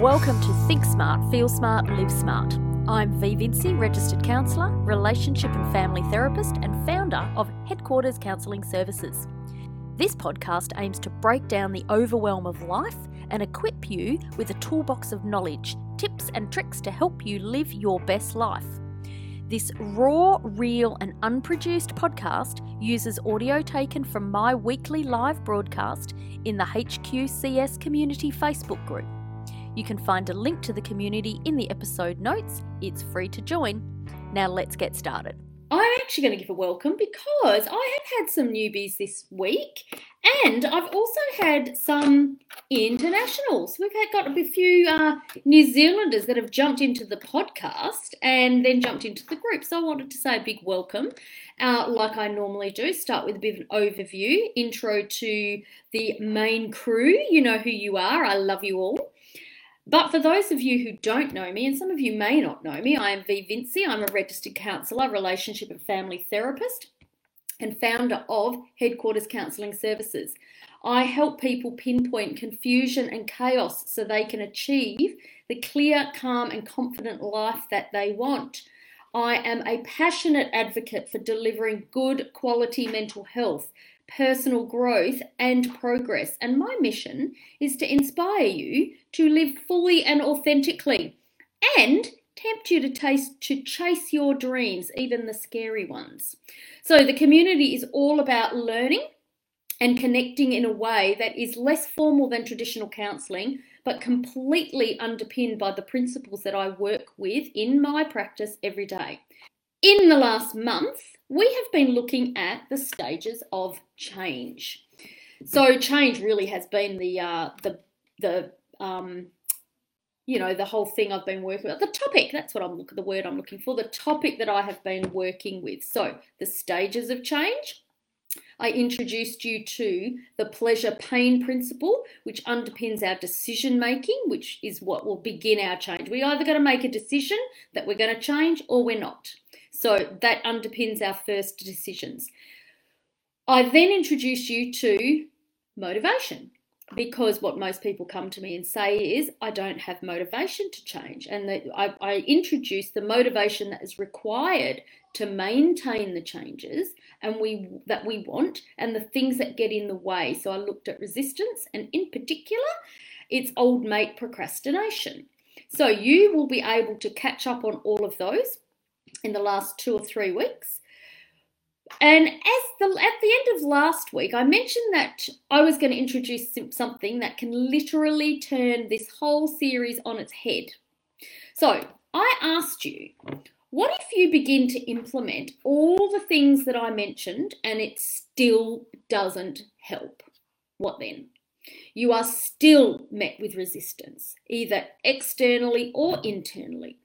Welcome to Think Smart, Feel Smart, Live Smart. I'm V. Vinci, registered counsellor, relationship and family therapist, and founder of Headquarters Counselling Services. This podcast aims to break down the overwhelm of life and equip you with a toolbox of knowledge, tips, and tricks to help you live your best life. This raw, real, and unproduced podcast uses audio taken from my weekly live broadcast in the HQCS Community Facebook group. You can find a link to the community in the episode notes. It's free to join. Now let's get started. I'm actually going to give a welcome because I have had some newbies this week and I've also had some internationals. We've had got a few uh, New Zealanders that have jumped into the podcast and then jumped into the group. So I wanted to say a big welcome, uh, like I normally do. Start with a bit of an overview, intro to the main crew. You know who you are. I love you all. But for those of you who don't know me, and some of you may not know me, I am V. Vinci. I'm a registered counsellor, relationship and family therapist, and founder of Headquarters Counselling Services. I help people pinpoint confusion and chaos so they can achieve the clear, calm, and confident life that they want. I am a passionate advocate for delivering good quality mental health personal growth and progress. And my mission is to inspire you to live fully and authentically and tempt you to taste to chase your dreams, even the scary ones. So the community is all about learning and connecting in a way that is less formal than traditional counseling, but completely underpinned by the principles that I work with in my practice every day. In the last month, we have been looking at the stages of change. So change really has been the uh, the the um, you know the whole thing I've been working with. The topic that's what I'm looking the word I'm looking for. The topic that I have been working with. So the stages of change. I introduced you to the pleasure pain principle, which underpins our decision making, which is what will begin our change. We're either got to make a decision that we're going to change or we're not. So that underpins our first decisions. I then introduce you to motivation because what most people come to me and say is, I don't have motivation to change. And the, I, I introduce the motivation that is required to maintain the changes and we that we want and the things that get in the way. So I looked at resistance and in particular, it's old mate procrastination. So you will be able to catch up on all of those in the last two or three weeks. And as the at the end of last week, I mentioned that I was going to introduce something that can literally turn this whole series on its head. So I asked you, what if you begin to implement all the things that I mentioned and it still doesn't help? What then? You are still met with resistance, either externally or internally.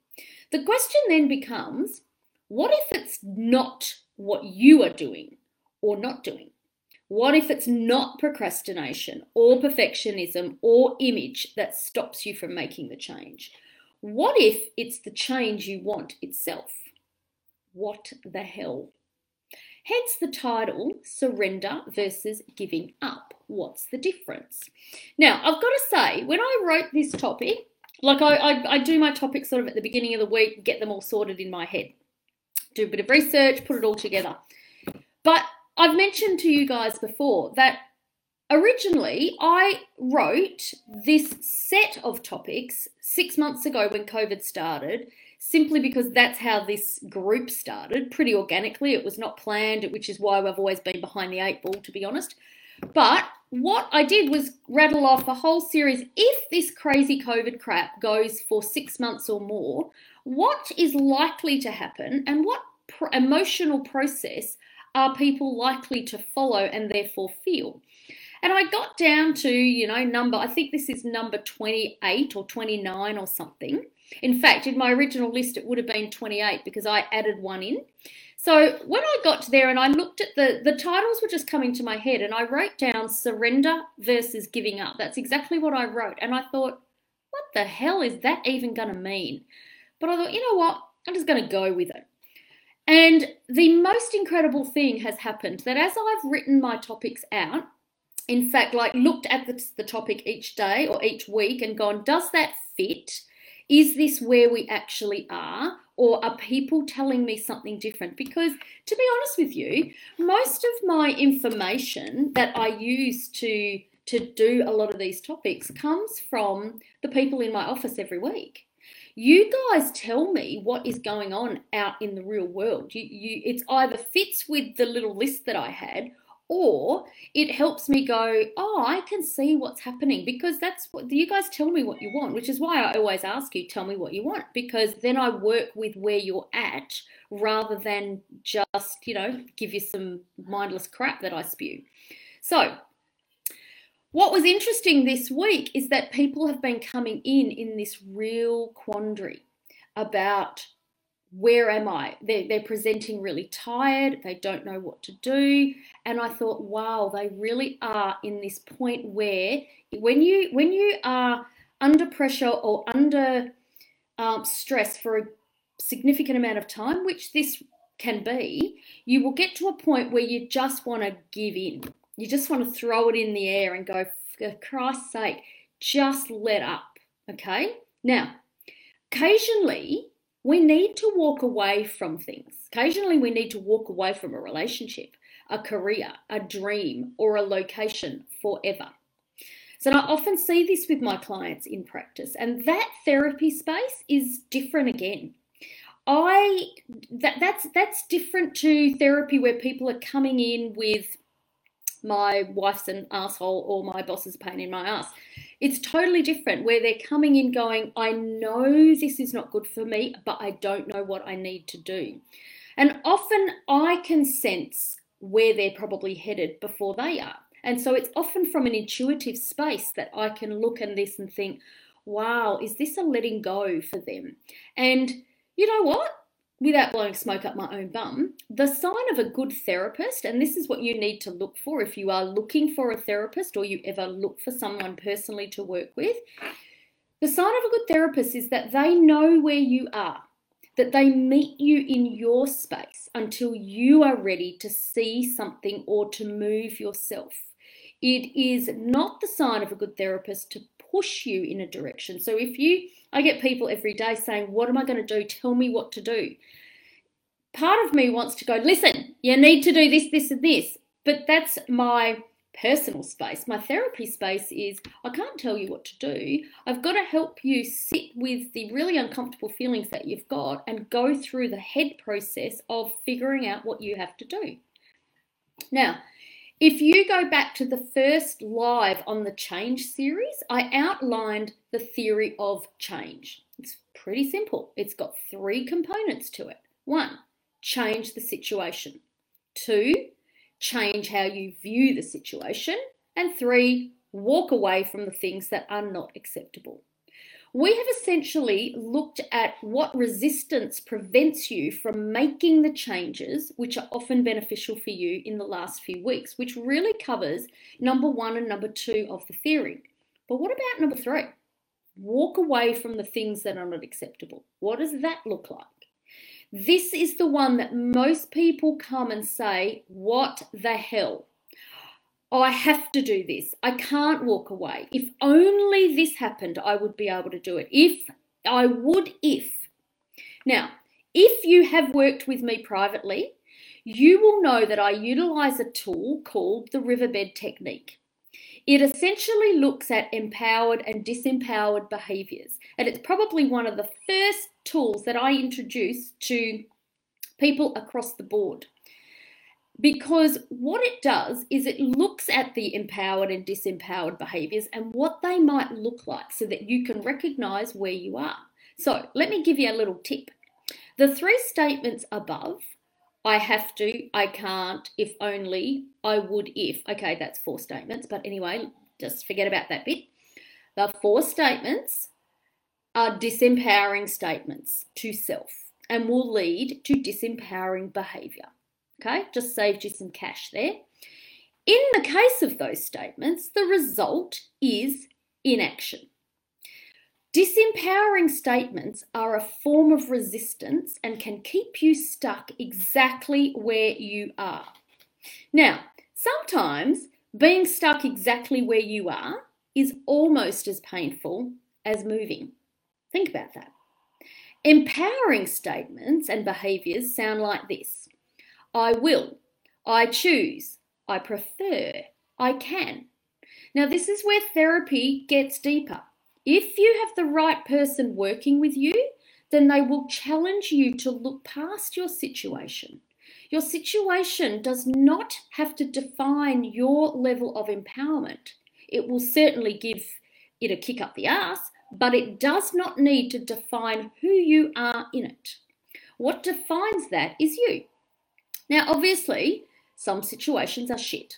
The question then becomes what if it's not what you are doing or not doing? What if it's not procrastination or perfectionism or image that stops you from making the change? What if it's the change you want itself? What the hell? Hence the title Surrender versus Giving Up. What's the difference? Now, I've got to say, when I wrote this topic, like I, I, I do my topics sort of at the beginning of the week, get them all sorted in my head do a bit of research, put it all together. But I've mentioned to you guys before that originally I wrote this set of topics six months ago when COVID started, simply because that's how this group started, pretty organically. It was not planned, which is why I've always been behind the eight ball, to be honest. But what I did was rattle off a whole series. If this crazy COVID crap goes for six months or more, what is likely to happen and what emotional process are people likely to follow and therefore feel? And I got down to, you know, number, I think this is number 28 or 29 or something. In fact, in my original list, it would have been 28 because I added one in. So when I got there and I looked at the, the titles were just coming to my head and I wrote down surrender versus giving up. That's exactly what I wrote. And I thought, what the hell is that even going to mean? But I thought, you know what? I'm just going to go with it. And the most incredible thing has happened that as I've written my topics out, in fact, like looked at the, the topic each day or each week and gone, does that fit? Is this where we actually are? Or are people telling me something different? Because to be honest with you, most of my information that I use to to do a lot of these topics comes from the people in my office every week. You guys tell me what is going on out in the real world. You, you, it's either fits with the little list that I had, or it helps me go, oh, I can see what's happening because that's what you guys tell me what you want, which is why I always ask you, tell me what you want, because then I work with where you're at rather than just, you know, give you some mindless crap that I spew. So, what was interesting this week is that people have been coming in in this real quandary about where am I? They're, they're presenting really tired, they don't know what to do. And I thought, wow, they really are in this point where when you when you are under pressure or under um, stress for a significant amount of time, which this can be, you will get to a point where you just want to give in. You just want to throw it in the air and go, for Christ's sake, just let up. Okay? Now, occasionally we need to walk away from things. Occasionally, we need to walk away from a relationship, a career, a dream, or a location forever. So I often see this with my clients in practice, and that therapy space is different again. I that, that's that's different to therapy where people are coming in with my wife's an asshole or my boss is a pain in my ass. It's totally different where they're coming in going, I know this is not good for me, but I don't know what I need to do. And often I can sense where they're probably headed before they are. And so it's often from an intuitive space that I can look at this and think, wow, is this a letting go for them? And you know what? Without blowing smoke up my own bum, the sign of a good therapist, and this is what you need to look for if you are looking for a therapist or you ever look for someone personally to work with, the sign of a good therapist is that they know where you are, that they meet you in your space until you are ready to see something or to move yourself. It is not the sign of a good therapist to push you in a direction. So if you I get people every day saying, What am I going to do? Tell me what to do. Part of me wants to go, Listen, you need to do this, this, and this. But that's my personal space. My therapy space is I can't tell you what to do. I've got to help you sit with the really uncomfortable feelings that you've got and go through the head process of figuring out what you have to do. Now, if you go back to the first live on the change series, I outlined the theory of change. It's pretty simple. It's got three components to it. One, change the situation. Two, change how you view the situation. And three, walk away from the things that are not acceptable. We have essentially looked at what resistance prevents you from making the changes which are often beneficial for you in the last few weeks, which really covers number one and number two of the theory. But what about number three? Walk away from the things that are not acceptable. What does that look like? This is the one that most people come and say, What the hell? Oh, I have to do this. I can't walk away. If only this happened, I would be able to do it. If I would, if. Now, if you have worked with me privately, you will know that I utilize a tool called the riverbed technique. It essentially looks at empowered and disempowered behaviors, and it's probably one of the first tools that I introduce to people across the board because what it does is it looks at the empowered and disempowered behaviors and what they might look like so that you can recognize where you are. So, let me give you a little tip. The three statements above I have to, I can't, if only, I would if. Okay, that's four statements, but anyway, just forget about that bit. The four statements are disempowering statements to self and will lead to disempowering behavior. Okay, just saved you some cash there. In the case of those statements, the result is inaction. Disempowering statements are a form of resistance and can keep you stuck exactly where you are. Now, sometimes Being stuck exactly where you are is almost as painful as moving. Think about that. Empowering statements and behaviours sound like this I will, I choose, I prefer, I can. Now, this is where therapy gets deeper. If you have the right person working with you, then they will challenge you to look past your situation. Your situation does not have to define your level of empowerment. It will certainly give it a kick up the ass, but it does not need to define who you are in it. What defines that is you. Now, obviously, some situations are shit,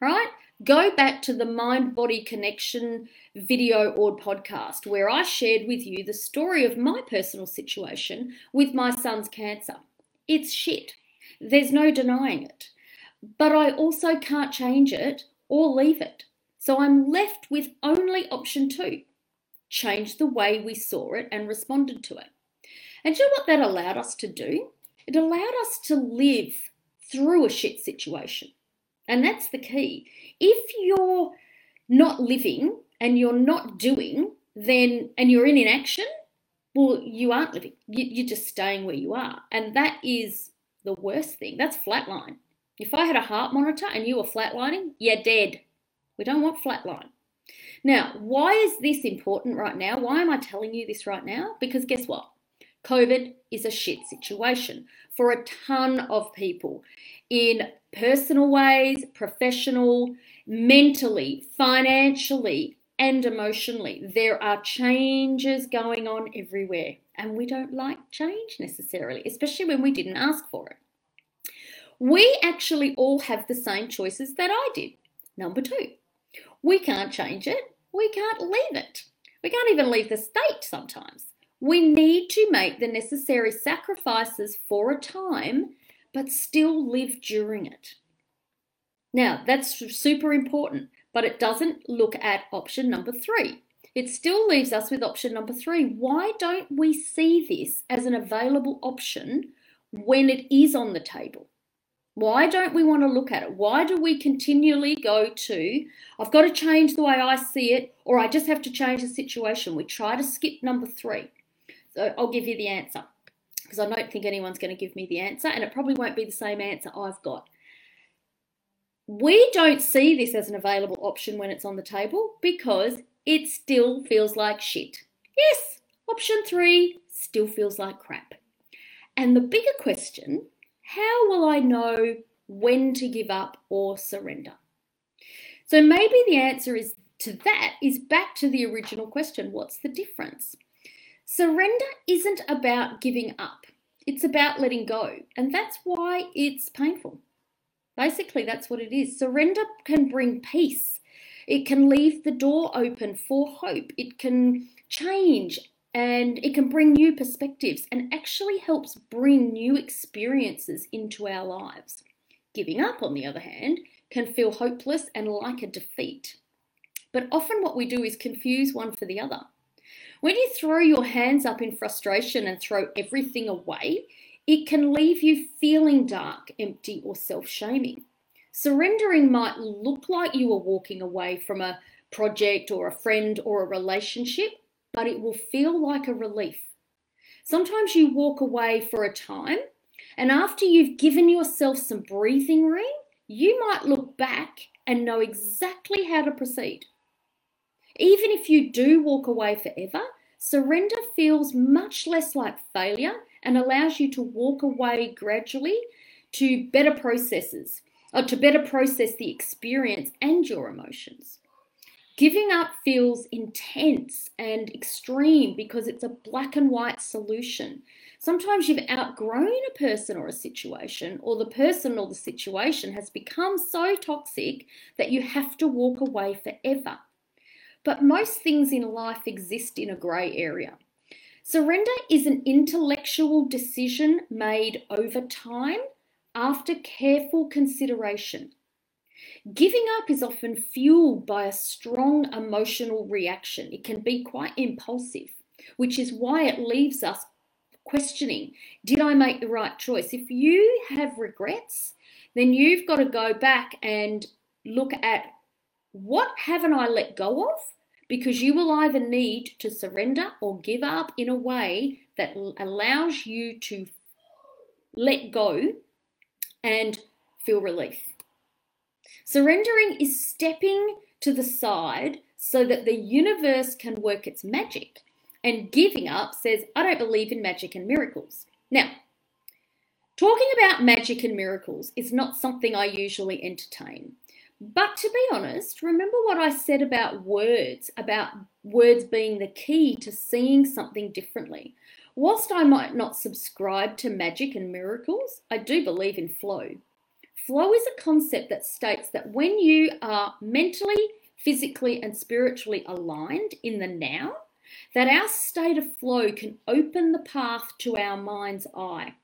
right? Go back to the mind body connection video or podcast where I shared with you the story of my personal situation with my son's cancer. It's shit. There's no denying it. But I also can't change it or leave it. So I'm left with only option two change the way we saw it and responded to it. And you know what that allowed us to do? It allowed us to live through a shit situation. And that's the key. If you're not living and you're not doing, then and you're in inaction, well, you aren't living. You're just staying where you are. And that is the worst thing. That's flatline. If I had a heart monitor and you were flatlining, you're dead. We don't want flatline. Now, why is this important right now? Why am I telling you this right now? Because guess what? COVID is a shit situation for a ton of people in personal ways, professional, mentally, financially, and emotionally. There are changes going on everywhere, and we don't like change necessarily, especially when we didn't ask for it. We actually all have the same choices that I did. Number two, we can't change it, we can't leave it. We can't even leave the state sometimes. We need to make the necessary sacrifices for a time, but still live during it. Now, that's super important, but it doesn't look at option number three. It still leaves us with option number three. Why don't we see this as an available option when it is on the table? Why don't we want to look at it? Why do we continually go to, I've got to change the way I see it, or I just have to change the situation? We try to skip number three. I'll give you the answer because I don't think anyone's going to give me the answer, and it probably won't be the same answer I've got. We don't see this as an available option when it's on the table because it still feels like shit. Yes, option three still feels like crap. And the bigger question how will I know when to give up or surrender? So maybe the answer is to that is back to the original question what's the difference? Surrender isn't about giving up, it's about letting go. And that's why it's painful. Basically, that's what it is. Surrender can bring peace, it can leave the door open for hope, it can change and it can bring new perspectives and actually helps bring new experiences into our lives. Giving up, on the other hand, can feel hopeless and like a defeat. But often, what we do is confuse one for the other. When you throw your hands up in frustration and throw everything away, it can leave you feeling dark, empty, or self shaming. Surrendering might look like you are walking away from a project or a friend or a relationship, but it will feel like a relief. Sometimes you walk away for a time, and after you've given yourself some breathing room, you might look back and know exactly how to proceed. Even if you do walk away forever, surrender feels much less like failure and allows you to walk away gradually to better processes or to better process the experience and your emotions. Giving up feels intense and extreme because it's a black and white solution. Sometimes you've outgrown a person or a situation, or the person or the situation has become so toxic that you have to walk away forever. But most things in life exist in a grey area. Surrender is an intellectual decision made over time after careful consideration. Giving up is often fueled by a strong emotional reaction. It can be quite impulsive, which is why it leaves us questioning Did I make the right choice? If you have regrets, then you've got to go back and look at what haven't I let go of? Because you will either need to surrender or give up in a way that allows you to let go and feel relief. Surrendering is stepping to the side so that the universe can work its magic. And giving up says, I don't believe in magic and miracles. Now, talking about magic and miracles is not something I usually entertain. But to be honest, remember what I said about words, about words being the key to seeing something differently. Whilst I might not subscribe to magic and miracles, I do believe in flow. Flow is a concept that states that when you are mentally, physically, and spiritually aligned in the now, that our state of flow can open the path to our mind's eye.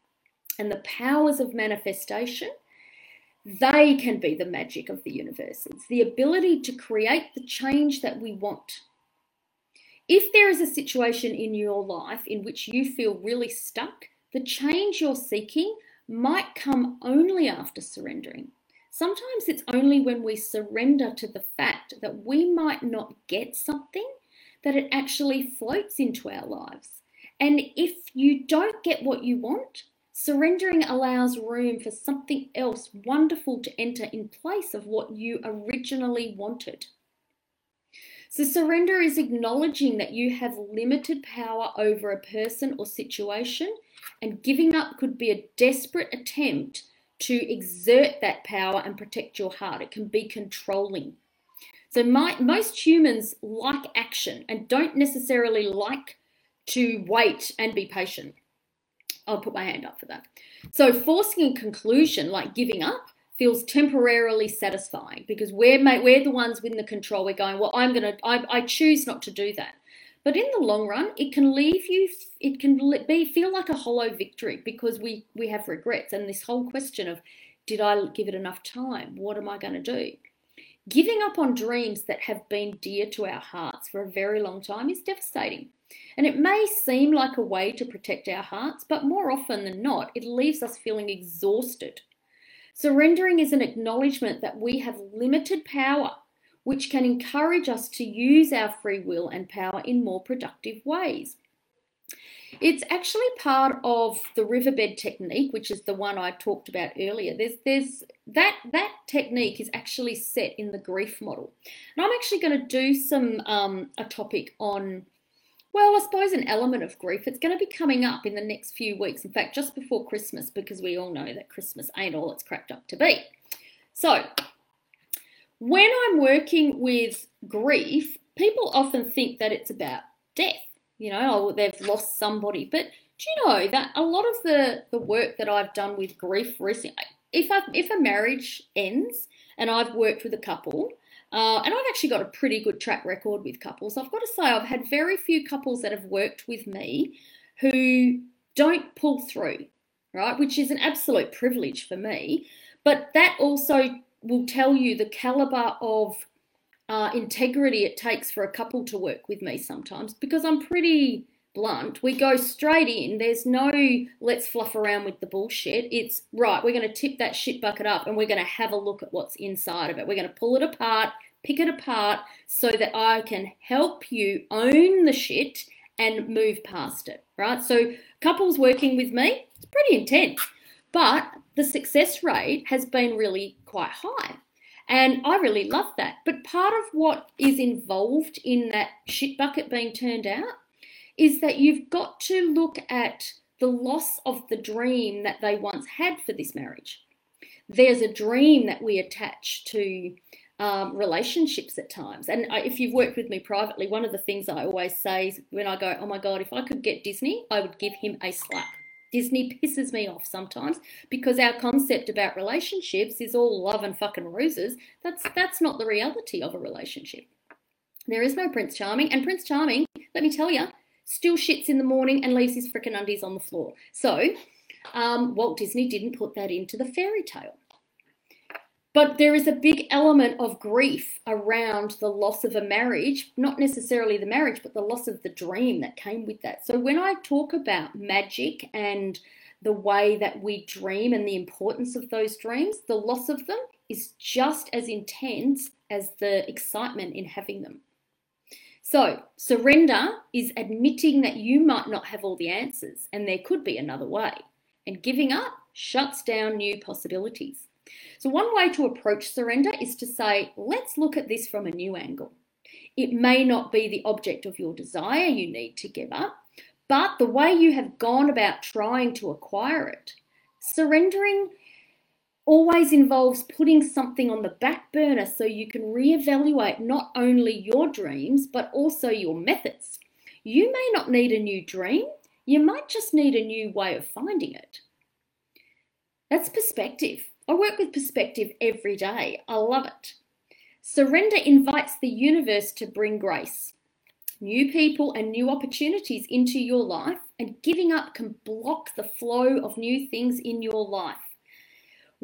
And the powers of manifestation, they can be the magic of the universe. It's the ability to create the change that we want. If there is a situation in your life in which you feel really stuck, the change you're seeking might come only after surrendering. Sometimes it's only when we surrender to the fact that we might not get something that it actually floats into our lives. And if you don't get what you want, surrendering allows room for something else wonderful to enter in place of what you originally wanted. So, surrender is acknowledging that you have limited power over a person or situation and giving up could be a desperate attempt to exert that power and protect your heart. It can be controlling. So, my, most humans like action and don't necessarily like to wait and be patient. I'll put my hand up for that. So, forcing a conclusion like giving up feels temporarily satisfying because we're we're the ones with the control. We're going, well, I'm gonna, I, I choose not to do that. But in the long run, it can leave you, it can be feel like a hollow victory because we we have regrets and this whole question of, did I give it enough time? What am I going to do? Giving up on dreams that have been dear to our hearts for a very long time is devastating. And it may seem like a way to protect our hearts, but more often than not, it leaves us feeling exhausted. Surrendering is an acknowledgement that we have limited power which can encourage us to use our free will and power in more productive ways. It's actually part of the riverbed technique, which is the one I talked about earlier. There's, there's that that technique is actually set in the grief model, and I'm actually going to do some um, a topic on, well, I suppose an element of grief. It's going to be coming up in the next few weeks. In fact, just before Christmas, because we all know that Christmas ain't all it's cracked up to be. So when I'm working with grief, people often think that it's about death. You know, oh, they've lost somebody. But do you know that a lot of the, the work that I've done with grief recently, if, I, if a marriage ends and I've worked with a couple, uh, and I've actually got a pretty good track record with couples. I've got to say, I've had very few couples that have worked with me who don't pull through, right? Which is an absolute privilege for me. But that also will tell you the caliber of uh, integrity it takes for a couple to work with me sometimes because I'm pretty blunt. We go straight in. There's no let's fluff around with the bullshit. It's right, we're going to tip that shit bucket up and we're going to have a look at what's inside of it. We're going to pull it apart, pick it apart so that I can help you own the shit and move past it, right? So, couples working with me, it's pretty intense. But the success rate has been really quite high. And I really love that. But part of what is involved in that shit bucket being turned out is that you've got to look at the loss of the dream that they once had for this marriage. There's a dream that we attach to um, relationships at times. And if you've worked with me privately, one of the things I always say is when I go, oh my God, if I could get Disney, I would give him a slap Disney pisses me off sometimes because our concept about relationships is all love and fucking roses. That's that's not the reality of a relationship. There is no Prince Charming, and Prince Charming, let me tell you, still shits in the morning and leaves his frickin' undies on the floor. So, um, Walt Disney didn't put that into the fairy tale. But there is a big element of grief around the loss of a marriage, not necessarily the marriage, but the loss of the dream that came with that. So when I talk about magic and the way that we dream and the importance of those dreams, the loss of them is just as intense as the excitement in having them. So, surrender is admitting that you might not have all the answers and there could be another way. And giving up shuts down new possibilities. So, one way to approach surrender is to say, let's look at this from a new angle. It may not be the object of your desire you need to give up, but the way you have gone about trying to acquire it. Surrendering always involves putting something on the back burner so you can reevaluate not only your dreams but also your methods. You may not need a new dream, you might just need a new way of finding it. That's perspective. I work with perspective every day. I love it. Surrender invites the universe to bring grace, new people, and new opportunities into your life, and giving up can block the flow of new things in your life.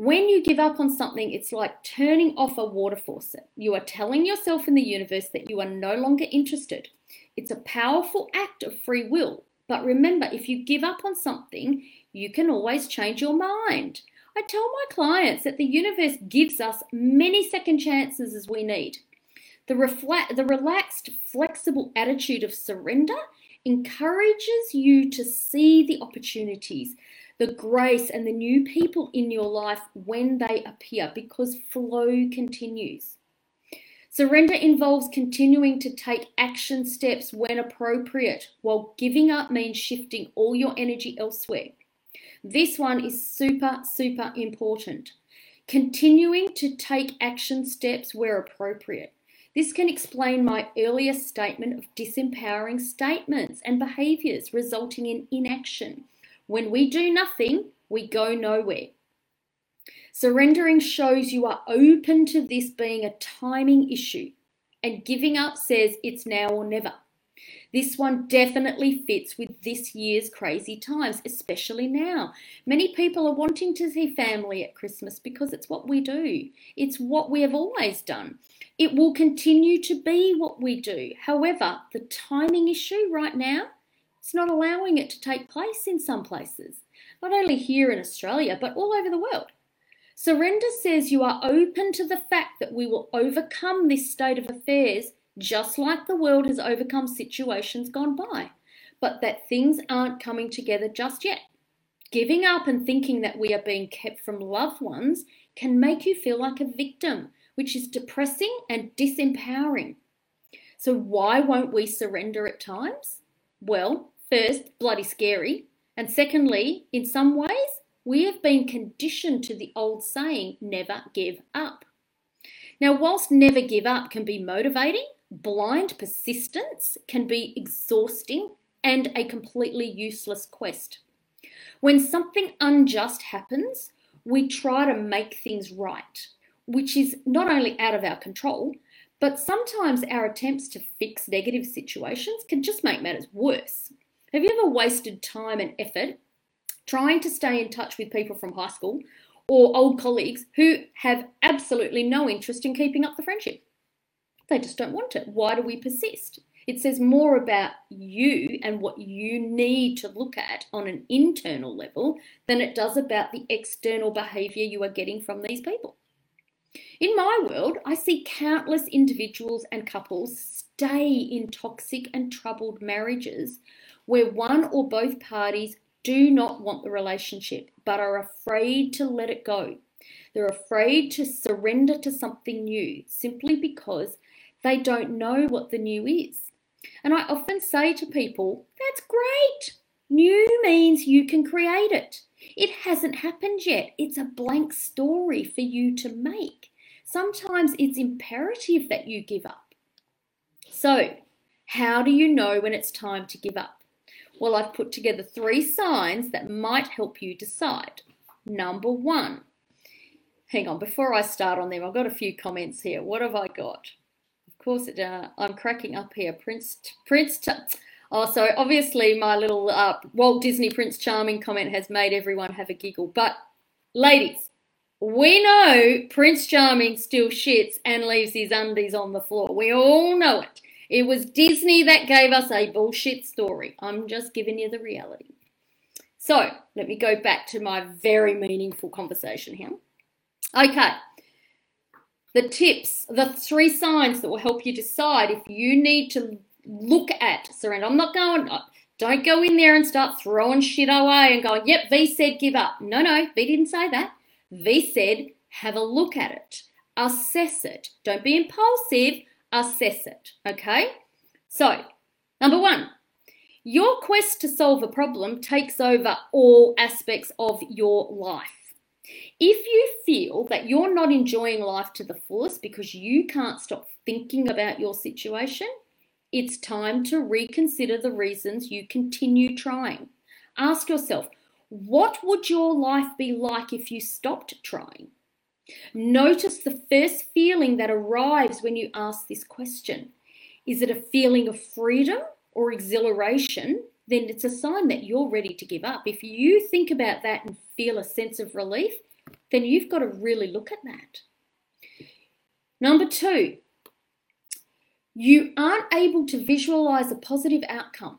When you give up on something, it's like turning off a water faucet. You are telling yourself in the universe that you are no longer interested. It's a powerful act of free will. But remember, if you give up on something, you can always change your mind. I tell my clients that the universe gives us many second chances as we need. The, the relaxed, flexible attitude of surrender encourages you to see the opportunities, the grace and the new people in your life when they appear because flow continues. Surrender involves continuing to take action steps when appropriate, while giving up means shifting all your energy elsewhere. This one is super, super important. Continuing to take action steps where appropriate. This can explain my earlier statement of disempowering statements and behaviors resulting in inaction when we do nothing, we go nowhere. Surrendering shows you are open to this being a timing issue, and giving up says it's now or never. This one definitely fits with this year's crazy times, especially now. Many people are wanting to see family at Christmas because it's what we do, it's what we have always done. It will continue to be what we do. However, the timing issue right now it's not allowing it to take place in some places, not only here in Australia, but all over the world. Surrender says you are open to the fact that we will overcome this state of affairs just like the world has overcome situations gone by, but that things aren't coming together just yet. Giving up and thinking that we are being kept from loved ones can make you feel like a victim, which is depressing and disempowering. So, why won't we surrender at times? Well, first, bloody scary. And secondly, in some ways, we have been conditioned to the old saying, never give up. Now, whilst never give up can be motivating, blind persistence can be exhausting and a completely useless quest. When something unjust happens, we try to make things right, which is not only out of our control, but sometimes our attempts to fix negative situations can just make matters worse. Have you ever wasted time and effort trying to stay in touch with people from high school or old colleagues who have absolutely no interest in keeping up the friendship? They just don't want it. Why do we persist? It says more about you and what you need to look at on an internal level than it does about the external behavior you are getting from these people. In my world, I see countless individuals and couples stay in toxic and troubled marriages where one or both parties do not want the relationship but are afraid to let it go. They're afraid to surrender to something new simply because they don't know what the new is. And I often say to people, that's great. New means you can create it. It hasn't happened yet. It's a blank story for you to make. Sometimes it's imperative that you give up. So, how do you know when it's time to give up? Well, I've put together three signs that might help you decide. Number one, hang on, before I start on them, I've got a few comments here. What have I got? Of course, it, uh, I'm cracking up here. Prince, Prince, oh, so obviously my little uh, Walt Disney Prince Charming comment has made everyone have a giggle. But ladies, we know Prince Charming still shits and leaves his undies on the floor. We all know it. It was Disney that gave us a bullshit story. I'm just giving you the reality. So let me go back to my very meaningful conversation here. Okay, the tips, the three signs that will help you decide if you need to look at surrender. I'm not going, uh, don't go in there and start throwing shit away and going, yep, V said give up. No, no, V didn't say that. V said have a look at it, assess it. Don't be impulsive, assess it. Okay? So, number one, your quest to solve a problem takes over all aspects of your life. If you feel that you're not enjoying life to the fullest because you can't stop thinking about your situation, it's time to reconsider the reasons you continue trying. Ask yourself, what would your life be like if you stopped trying? Notice the first feeling that arrives when you ask this question. Is it a feeling of freedom or exhilaration? Then it's a sign that you're ready to give up. If you think about that and feel a sense of relief, then you've got to really look at that. Number two, you aren't able to visualize a positive outcome.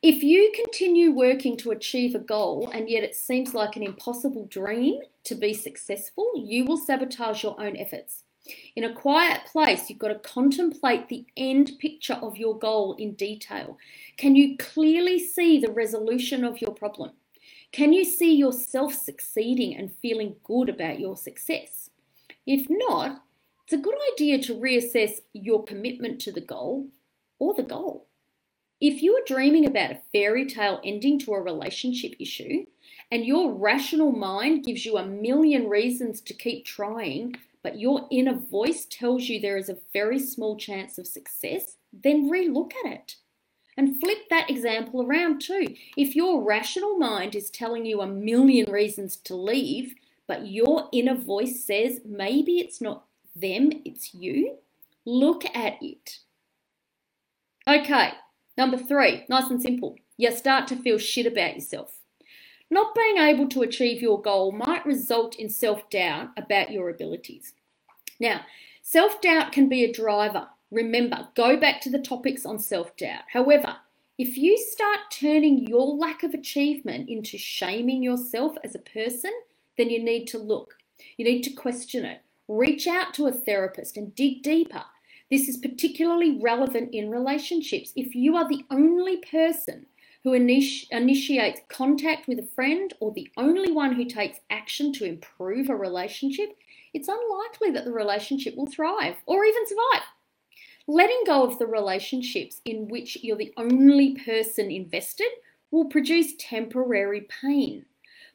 If you continue working to achieve a goal and yet it seems like an impossible dream to be successful, you will sabotage your own efforts. In a quiet place, you've got to contemplate the end picture of your goal in detail. Can you clearly see the resolution of your problem? Can you see yourself succeeding and feeling good about your success? If not, it's a good idea to reassess your commitment to the goal or the goal. If you are dreaming about a fairy tale ending to a relationship issue and your rational mind gives you a million reasons to keep trying, but your inner voice tells you there is a very small chance of success, then relook at it. And flip that example around too. If your rational mind is telling you a million reasons to leave, but your inner voice says maybe it's not them, it's you. Look at it. Okay, number three, nice and simple. You start to feel shit about yourself. Not being able to achieve your goal might result in self doubt about your abilities. Now, self doubt can be a driver. Remember, go back to the topics on self doubt. However, if you start turning your lack of achievement into shaming yourself as a person, then you need to look. You need to question it. Reach out to a therapist and dig deeper. This is particularly relevant in relationships. If you are the only person who initi- initiates contact with a friend or the only one who takes action to improve a relationship, it's unlikely that the relationship will thrive or even survive. Letting go of the relationships in which you're the only person invested will produce temporary pain.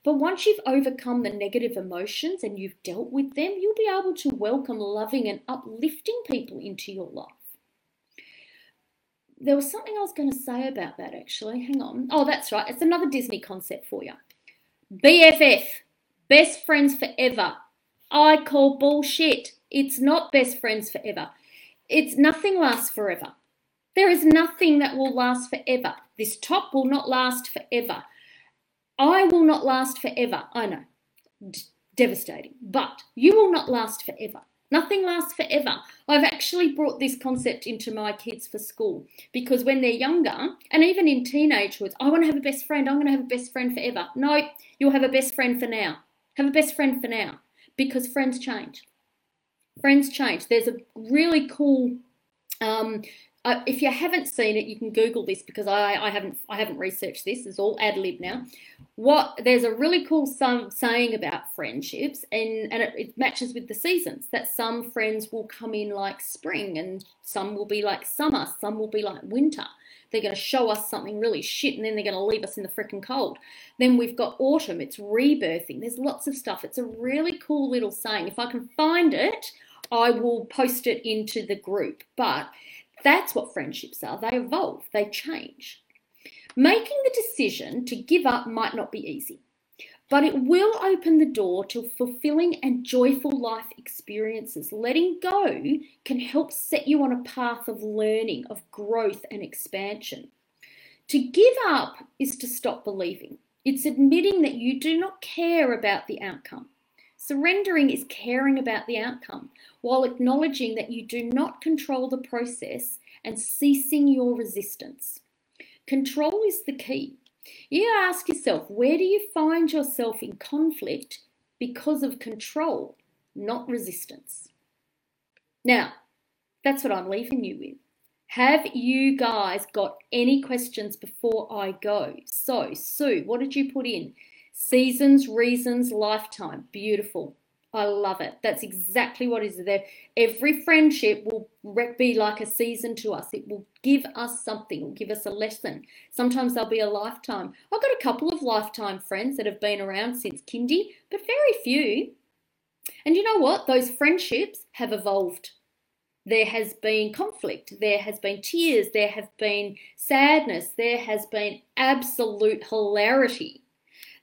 But once you've overcome the negative emotions and you've dealt with them, you'll be able to welcome loving and uplifting people into your life. There was something I was going to say about that actually. Hang on. Oh, that's right. It's another Disney concept for you. BFF, best friends forever. I call bullshit. It's not best friends forever. It's nothing lasts forever. There is nothing that will last forever. This top will not last forever. I will not last forever. I know, D- devastating, but you will not last forever. Nothing lasts forever. I've actually brought this concept into my kids for school because when they're younger, and even in teenagehood, I want to have a best friend. I'm going to have a best friend forever. No, you'll have a best friend for now. Have a best friend for now because friends change. Friends change. There's a really cool um, uh, if you haven't seen it, you can Google this because I, I haven't I haven't researched this. It's all ad lib now. What there's a really cool some saying about friendships, and and it, it matches with the seasons. That some friends will come in like spring, and some will be like summer, some will be like winter. They're going to show us something really shit, and then they're going to leave us in the freaking cold. Then we've got autumn. It's rebirthing. There's lots of stuff. It's a really cool little saying. If I can find it, I will post it into the group. But that's what friendships are. They evolve, they change. Making the decision to give up might not be easy, but it will open the door to fulfilling and joyful life experiences. Letting go can help set you on a path of learning, of growth, and expansion. To give up is to stop believing. It's admitting that you do not care about the outcome. Surrendering is caring about the outcome while acknowledging that you do not control the process and ceasing your resistance. Control is the key. You ask yourself, where do you find yourself in conflict because of control, not resistance? Now, that's what I'm leaving you with. Have you guys got any questions before I go? So, Sue, what did you put in? Seasons, reasons, lifetime. Beautiful. I love it. That's exactly what is there. Every friendship will be like a season to us. It will give us something, it will give us a lesson. Sometimes they'll be a lifetime. I've got a couple of lifetime friends that have been around since kindy, but very few. And you know what? Those friendships have evolved. There has been conflict, there has been tears, there have been sadness, there has been absolute hilarity,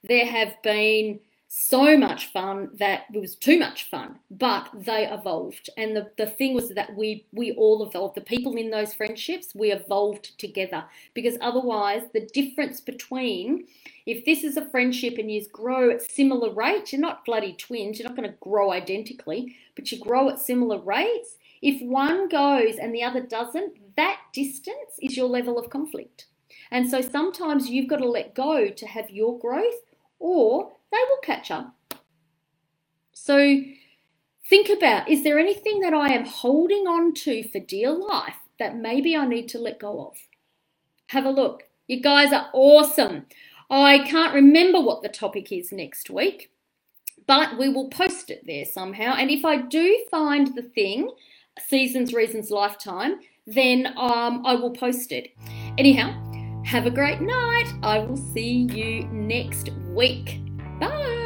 there have been so much fun that it was too much fun but they evolved. And the, the thing was that we we all evolved. The people in those friendships we evolved together because otherwise the difference between if this is a friendship and you grow at similar rates you're not bloody twins you're not going to grow identically but you grow at similar rates if one goes and the other doesn't that distance is your level of conflict. And so sometimes you've got to let go to have your growth or they will catch up. So think about is there anything that I am holding on to for dear life that maybe I need to let go of? Have a look. You guys are awesome. I can't remember what the topic is next week, but we will post it there somehow. And if I do find the thing, Seasons, Reasons, Lifetime, then um, I will post it. Anyhow, have a great night. I will see you next week. Bye.